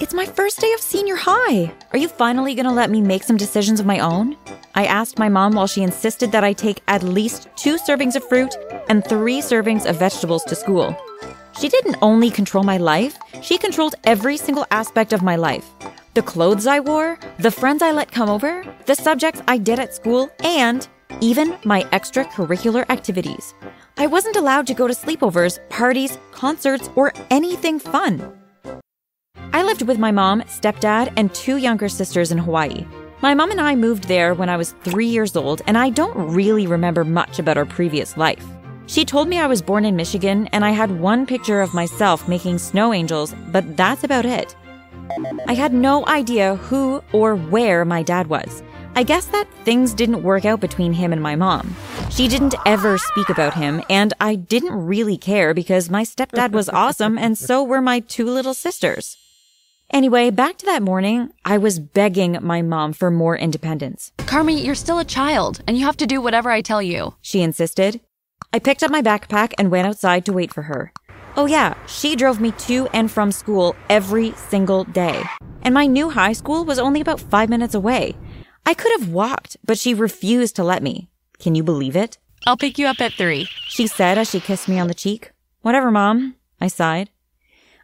It's my first day of senior high. Are you finally gonna let me make some decisions of my own? I asked my mom while she insisted that I take at least two servings of fruit and three servings of vegetables to school. She didn't only control my life, she controlled every single aspect of my life the clothes I wore, the friends I let come over, the subjects I did at school, and even my extracurricular activities. I wasn't allowed to go to sleepovers, parties, concerts, or anything fun. I lived with my mom, stepdad, and two younger sisters in Hawaii. My mom and I moved there when I was three years old, and I don't really remember much about our previous life. She told me I was born in Michigan, and I had one picture of myself making snow angels, but that's about it. I had no idea who or where my dad was. I guess that things didn't work out between him and my mom. She didn't ever speak about him, and I didn't really care because my stepdad was awesome, and so were my two little sisters. Anyway, back to that morning, I was begging my mom for more independence. Carmi, you're still a child, and you have to do whatever I tell you. She insisted. I picked up my backpack and went outside to wait for her. Oh, yeah, she drove me to and from school every single day. And my new high school was only about five minutes away. I could have walked, but she refused to let me. Can you believe it? I'll pick you up at three, she said as she kissed me on the cheek. Whatever, Mom, I sighed.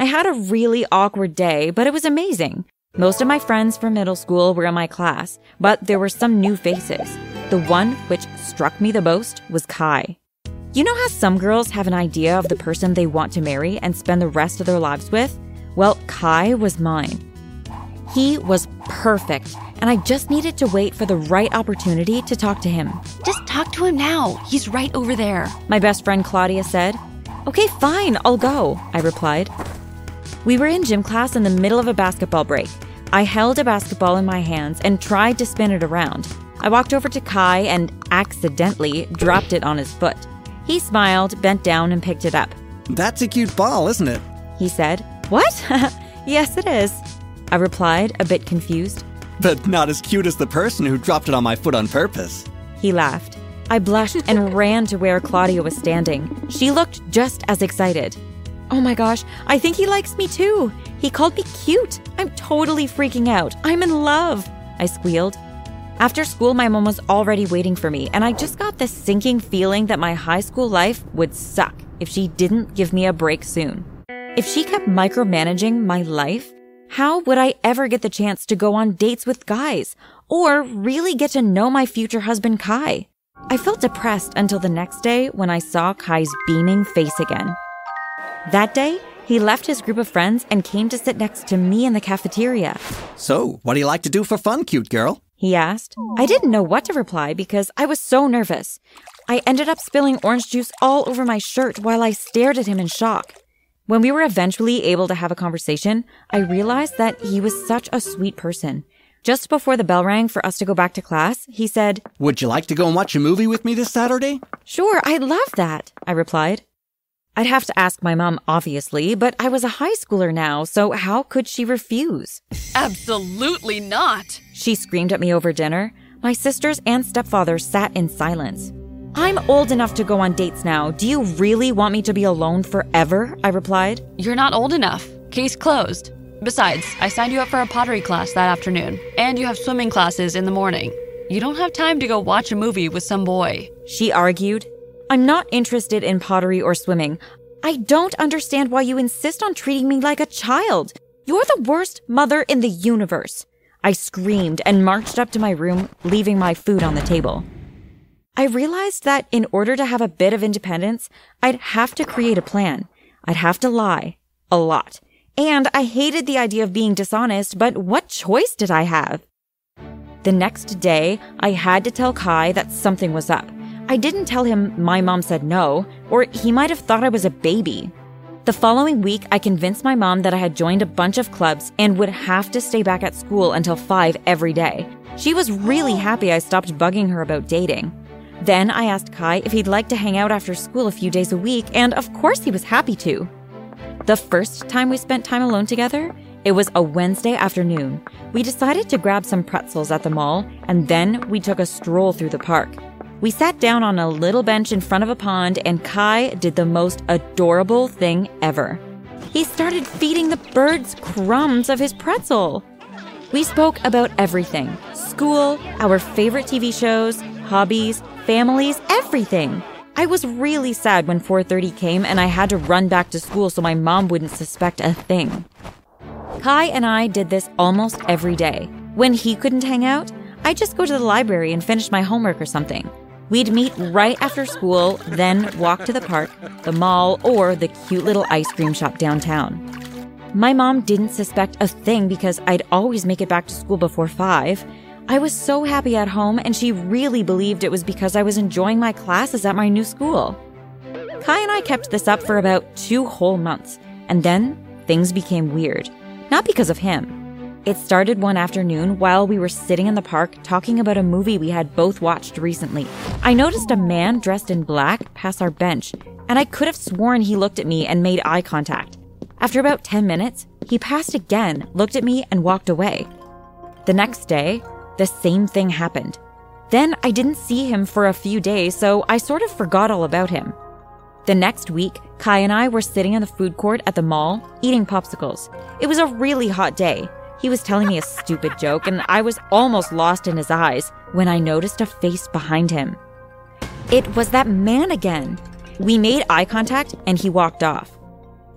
I had a really awkward day, but it was amazing. Most of my friends from middle school were in my class, but there were some new faces. The one which struck me the most was Kai. You know how some girls have an idea of the person they want to marry and spend the rest of their lives with? Well, Kai was mine. He was perfect, and I just needed to wait for the right opportunity to talk to him. Just talk to him now. He's right over there. My best friend Claudia said. Okay, fine, I'll go, I replied. We were in gym class in the middle of a basketball break. I held a basketball in my hands and tried to spin it around. I walked over to Kai and accidentally dropped it on his foot. He smiled, bent down, and picked it up. That's a cute ball, isn't it? He said. What? yes, it is. I replied, a bit confused. But not as cute as the person who dropped it on my foot on purpose. He laughed. I blushed and ran to where Claudia was standing. She looked just as excited. Oh my gosh, I think he likes me too. He called me cute. I'm totally freaking out. I'm in love, I squealed. After school, my mom was already waiting for me, and I just got this sinking feeling that my high school life would suck if she didn't give me a break soon. If she kept micromanaging my life, how would I ever get the chance to go on dates with guys or really get to know my future husband, Kai? I felt depressed until the next day when I saw Kai's beaming face again. That day, he left his group of friends and came to sit next to me in the cafeteria. So, what do you like to do for fun, cute girl? he asked. I didn't know what to reply because I was so nervous. I ended up spilling orange juice all over my shirt while I stared at him in shock. When we were eventually able to have a conversation, I realized that he was such a sweet person. Just before the bell rang for us to go back to class, he said, Would you like to go and watch a movie with me this Saturday? Sure, I'd love that, I replied. I'd have to ask my mom, obviously, but I was a high schooler now, so how could she refuse? Absolutely not. She screamed at me over dinner. My sisters and stepfather sat in silence. I'm old enough to go on dates now. Do you really want me to be alone forever? I replied. You're not old enough. Case closed. Besides, I signed you up for a pottery class that afternoon, and you have swimming classes in the morning. You don't have time to go watch a movie with some boy. She argued. I'm not interested in pottery or swimming. I don't understand why you insist on treating me like a child. You're the worst mother in the universe. I screamed and marched up to my room, leaving my food on the table. I realized that in order to have a bit of independence, I'd have to create a plan. I'd have to lie. A lot. And I hated the idea of being dishonest, but what choice did I have? The next day, I had to tell Kai that something was up. I didn't tell him my mom said no, or he might have thought I was a baby. The following week, I convinced my mom that I had joined a bunch of clubs and would have to stay back at school until 5 every day. She was really happy I stopped bugging her about dating. Then I asked Kai if he'd like to hang out after school a few days a week, and of course he was happy to. The first time we spent time alone together, it was a Wednesday afternoon. We decided to grab some pretzels at the mall, and then we took a stroll through the park. We sat down on a little bench in front of a pond, and Kai did the most adorable thing ever. He started feeding the birds crumbs of his pretzel. We spoke about everything school, our favorite TV shows, hobbies, families, everything. I was really sad when 4:30 came and I had to run back to school so my mom wouldn't suspect a thing. Kai and I did this almost every day. When he couldn't hang out, I'd just go to the library and finish my homework or something. We'd meet right after school, then walk to the park, the mall, or the cute little ice cream shop downtown. My mom didn't suspect a thing because I'd always make it back to school before five. I was so happy at home, and she really believed it was because I was enjoying my classes at my new school. Kai and I kept this up for about two whole months, and then things became weird. Not because of him. It started one afternoon while we were sitting in the park talking about a movie we had both watched recently. I noticed a man dressed in black pass our bench, and I could have sworn he looked at me and made eye contact. After about 10 minutes, he passed again, looked at me, and walked away. The next day, the same thing happened. Then I didn't see him for a few days, so I sort of forgot all about him. The next week, Kai and I were sitting in the food court at the mall, eating popsicles. It was a really hot day. He was telling me a stupid joke, and I was almost lost in his eyes when I noticed a face behind him. It was that man again. We made eye contact, and he walked off.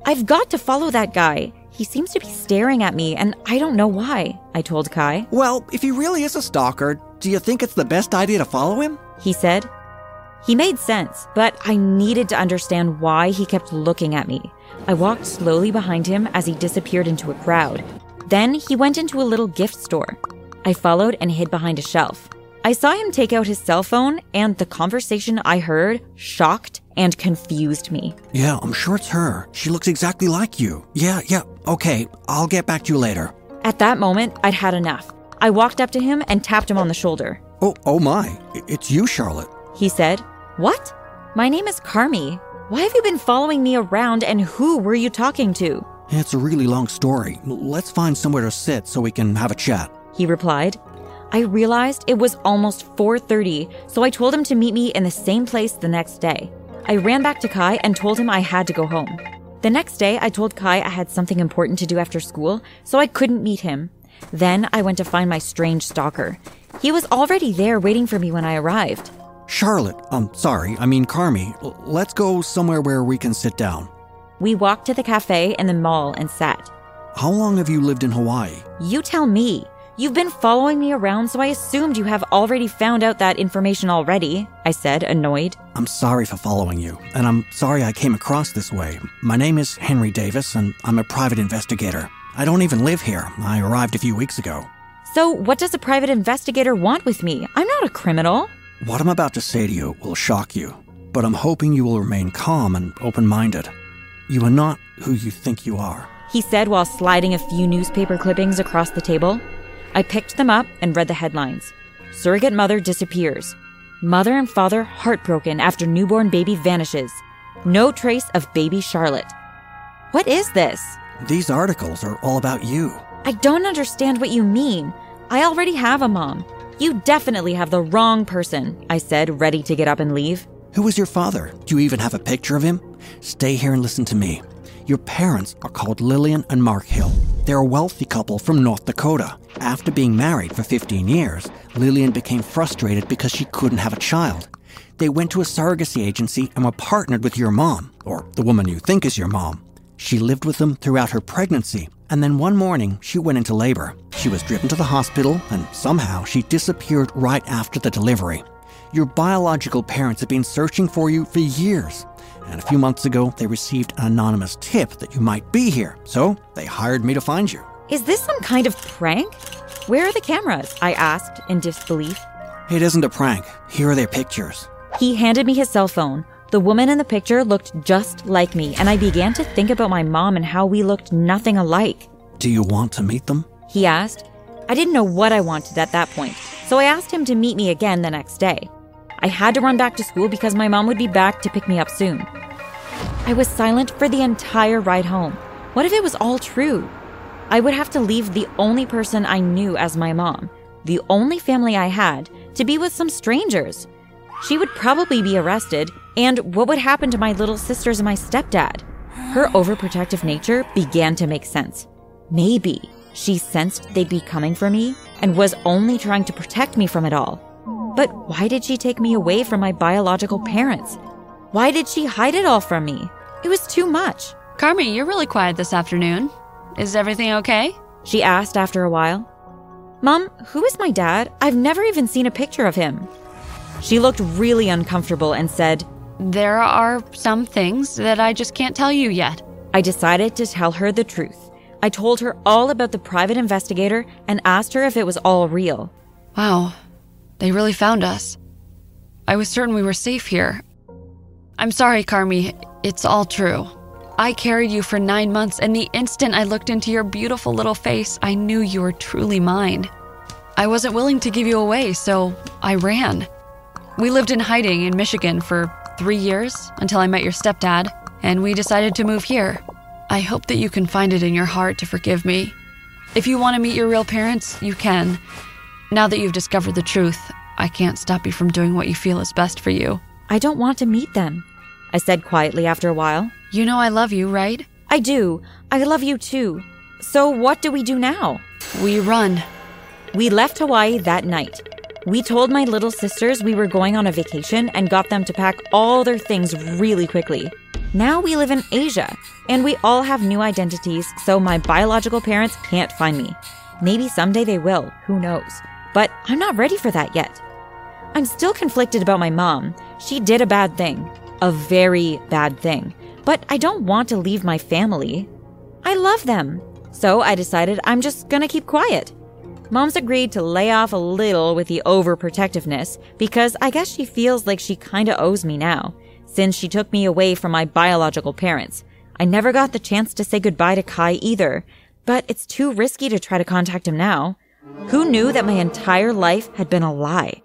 I've got to follow that guy. He seems to be staring at me, and I don't know why, I told Kai. Well, if he really is a stalker, do you think it's the best idea to follow him? He said. He made sense, but I needed to understand why he kept looking at me. I walked slowly behind him as he disappeared into a crowd. Then he went into a little gift store. I followed and hid behind a shelf. I saw him take out his cell phone, and the conversation I heard shocked and confused me. Yeah, I'm sure it's her. She looks exactly like you. Yeah, yeah, okay, I'll get back to you later. At that moment, I'd had enough. I walked up to him and tapped him on the shoulder. Oh, oh my, it's you, Charlotte. He said, What? My name is Carmi. Why have you been following me around and who were you talking to? It's a really long story. Let's find somewhere to sit so we can have a chat. He replied. I realized it was almost 4:30, so I told him to meet me in the same place the next day. I ran back to Kai and told him I had to go home. The next day, I told Kai I had something important to do after school, so I couldn't meet him. Then I went to find my strange stalker. He was already there waiting for me when I arrived. Charlotte, I'm um, sorry, I mean Carmi, let's go somewhere where we can sit down. We walked to the cafe in the mall and sat. How long have you lived in Hawaii? You tell me. You've been following me around, so I assumed you have already found out that information already, I said, annoyed. I'm sorry for following you, and I'm sorry I came across this way. My name is Henry Davis, and I'm a private investigator. I don't even live here. I arrived a few weeks ago. So, what does a private investigator want with me? I'm not a criminal. What I'm about to say to you will shock you, but I'm hoping you will remain calm and open minded. You are not who you think you are. He said while sliding a few newspaper clippings across the table. I picked them up and read the headlines Surrogate mother disappears. Mother and father heartbroken after newborn baby vanishes. No trace of baby Charlotte. What is this? These articles are all about you. I don't understand what you mean. I already have a mom. You definitely have the wrong person, I said, ready to get up and leave. Who was your father? Do you even have a picture of him? Stay here and listen to me. Your parents are called Lillian and Mark Hill. They're a wealthy couple from North Dakota. After being married for 15 years, Lillian became frustrated because she couldn't have a child. They went to a surrogacy agency and were partnered with your mom, or the woman you think is your mom. She lived with them throughout her pregnancy, and then one morning she went into labor. She was driven to the hospital, and somehow she disappeared right after the delivery. Your biological parents have been searching for you for years. And a few months ago, they received an anonymous tip that you might be here. So they hired me to find you. Is this some kind of prank? Where are the cameras? I asked in disbelief. It isn't a prank. Here are their pictures. He handed me his cell phone. The woman in the picture looked just like me, and I began to think about my mom and how we looked nothing alike. Do you want to meet them? He asked. I didn't know what I wanted at that point, so I asked him to meet me again the next day. I had to run back to school because my mom would be back to pick me up soon. I was silent for the entire ride home. What if it was all true? I would have to leave the only person I knew as my mom, the only family I had, to be with some strangers. She would probably be arrested, and what would happen to my little sisters and my stepdad? Her overprotective nature began to make sense. Maybe she sensed they'd be coming for me and was only trying to protect me from it all. But why did she take me away from my biological parents? Why did she hide it all from me? It was too much. Carmi, you're really quiet this afternoon. Is everything okay? She asked after a while. Mom, who is my dad? I've never even seen a picture of him. She looked really uncomfortable and said, There are some things that I just can't tell you yet. I decided to tell her the truth. I told her all about the private investigator and asked her if it was all real. Wow, they really found us. I was certain we were safe here. I'm sorry, Carmi, it's all true. I carried you for nine months, and the instant I looked into your beautiful little face, I knew you were truly mine. I wasn't willing to give you away, so I ran. We lived in hiding in Michigan for three years until I met your stepdad, and we decided to move here. I hope that you can find it in your heart to forgive me. If you want to meet your real parents, you can. Now that you've discovered the truth, I can't stop you from doing what you feel is best for you. I don't want to meet them, I said quietly after a while. You know I love you, right? I do. I love you too. So what do we do now? We run. We left Hawaii that night. We told my little sisters we were going on a vacation and got them to pack all their things really quickly. Now we live in Asia, and we all have new identities, so my biological parents can't find me. Maybe someday they will, who knows. But I'm not ready for that yet. I'm still conflicted about my mom. She did a bad thing. A very bad thing but I don't want to leave my family. I love them. So I decided I'm just gonna keep quiet. Mom's agreed to lay off a little with the overprotectiveness because I guess she feels like she kinda owes me now, since she took me away from my biological parents. I never got the chance to say goodbye to Kai either, but it's too risky to try to contact him now. Who knew that my entire life had been a lie?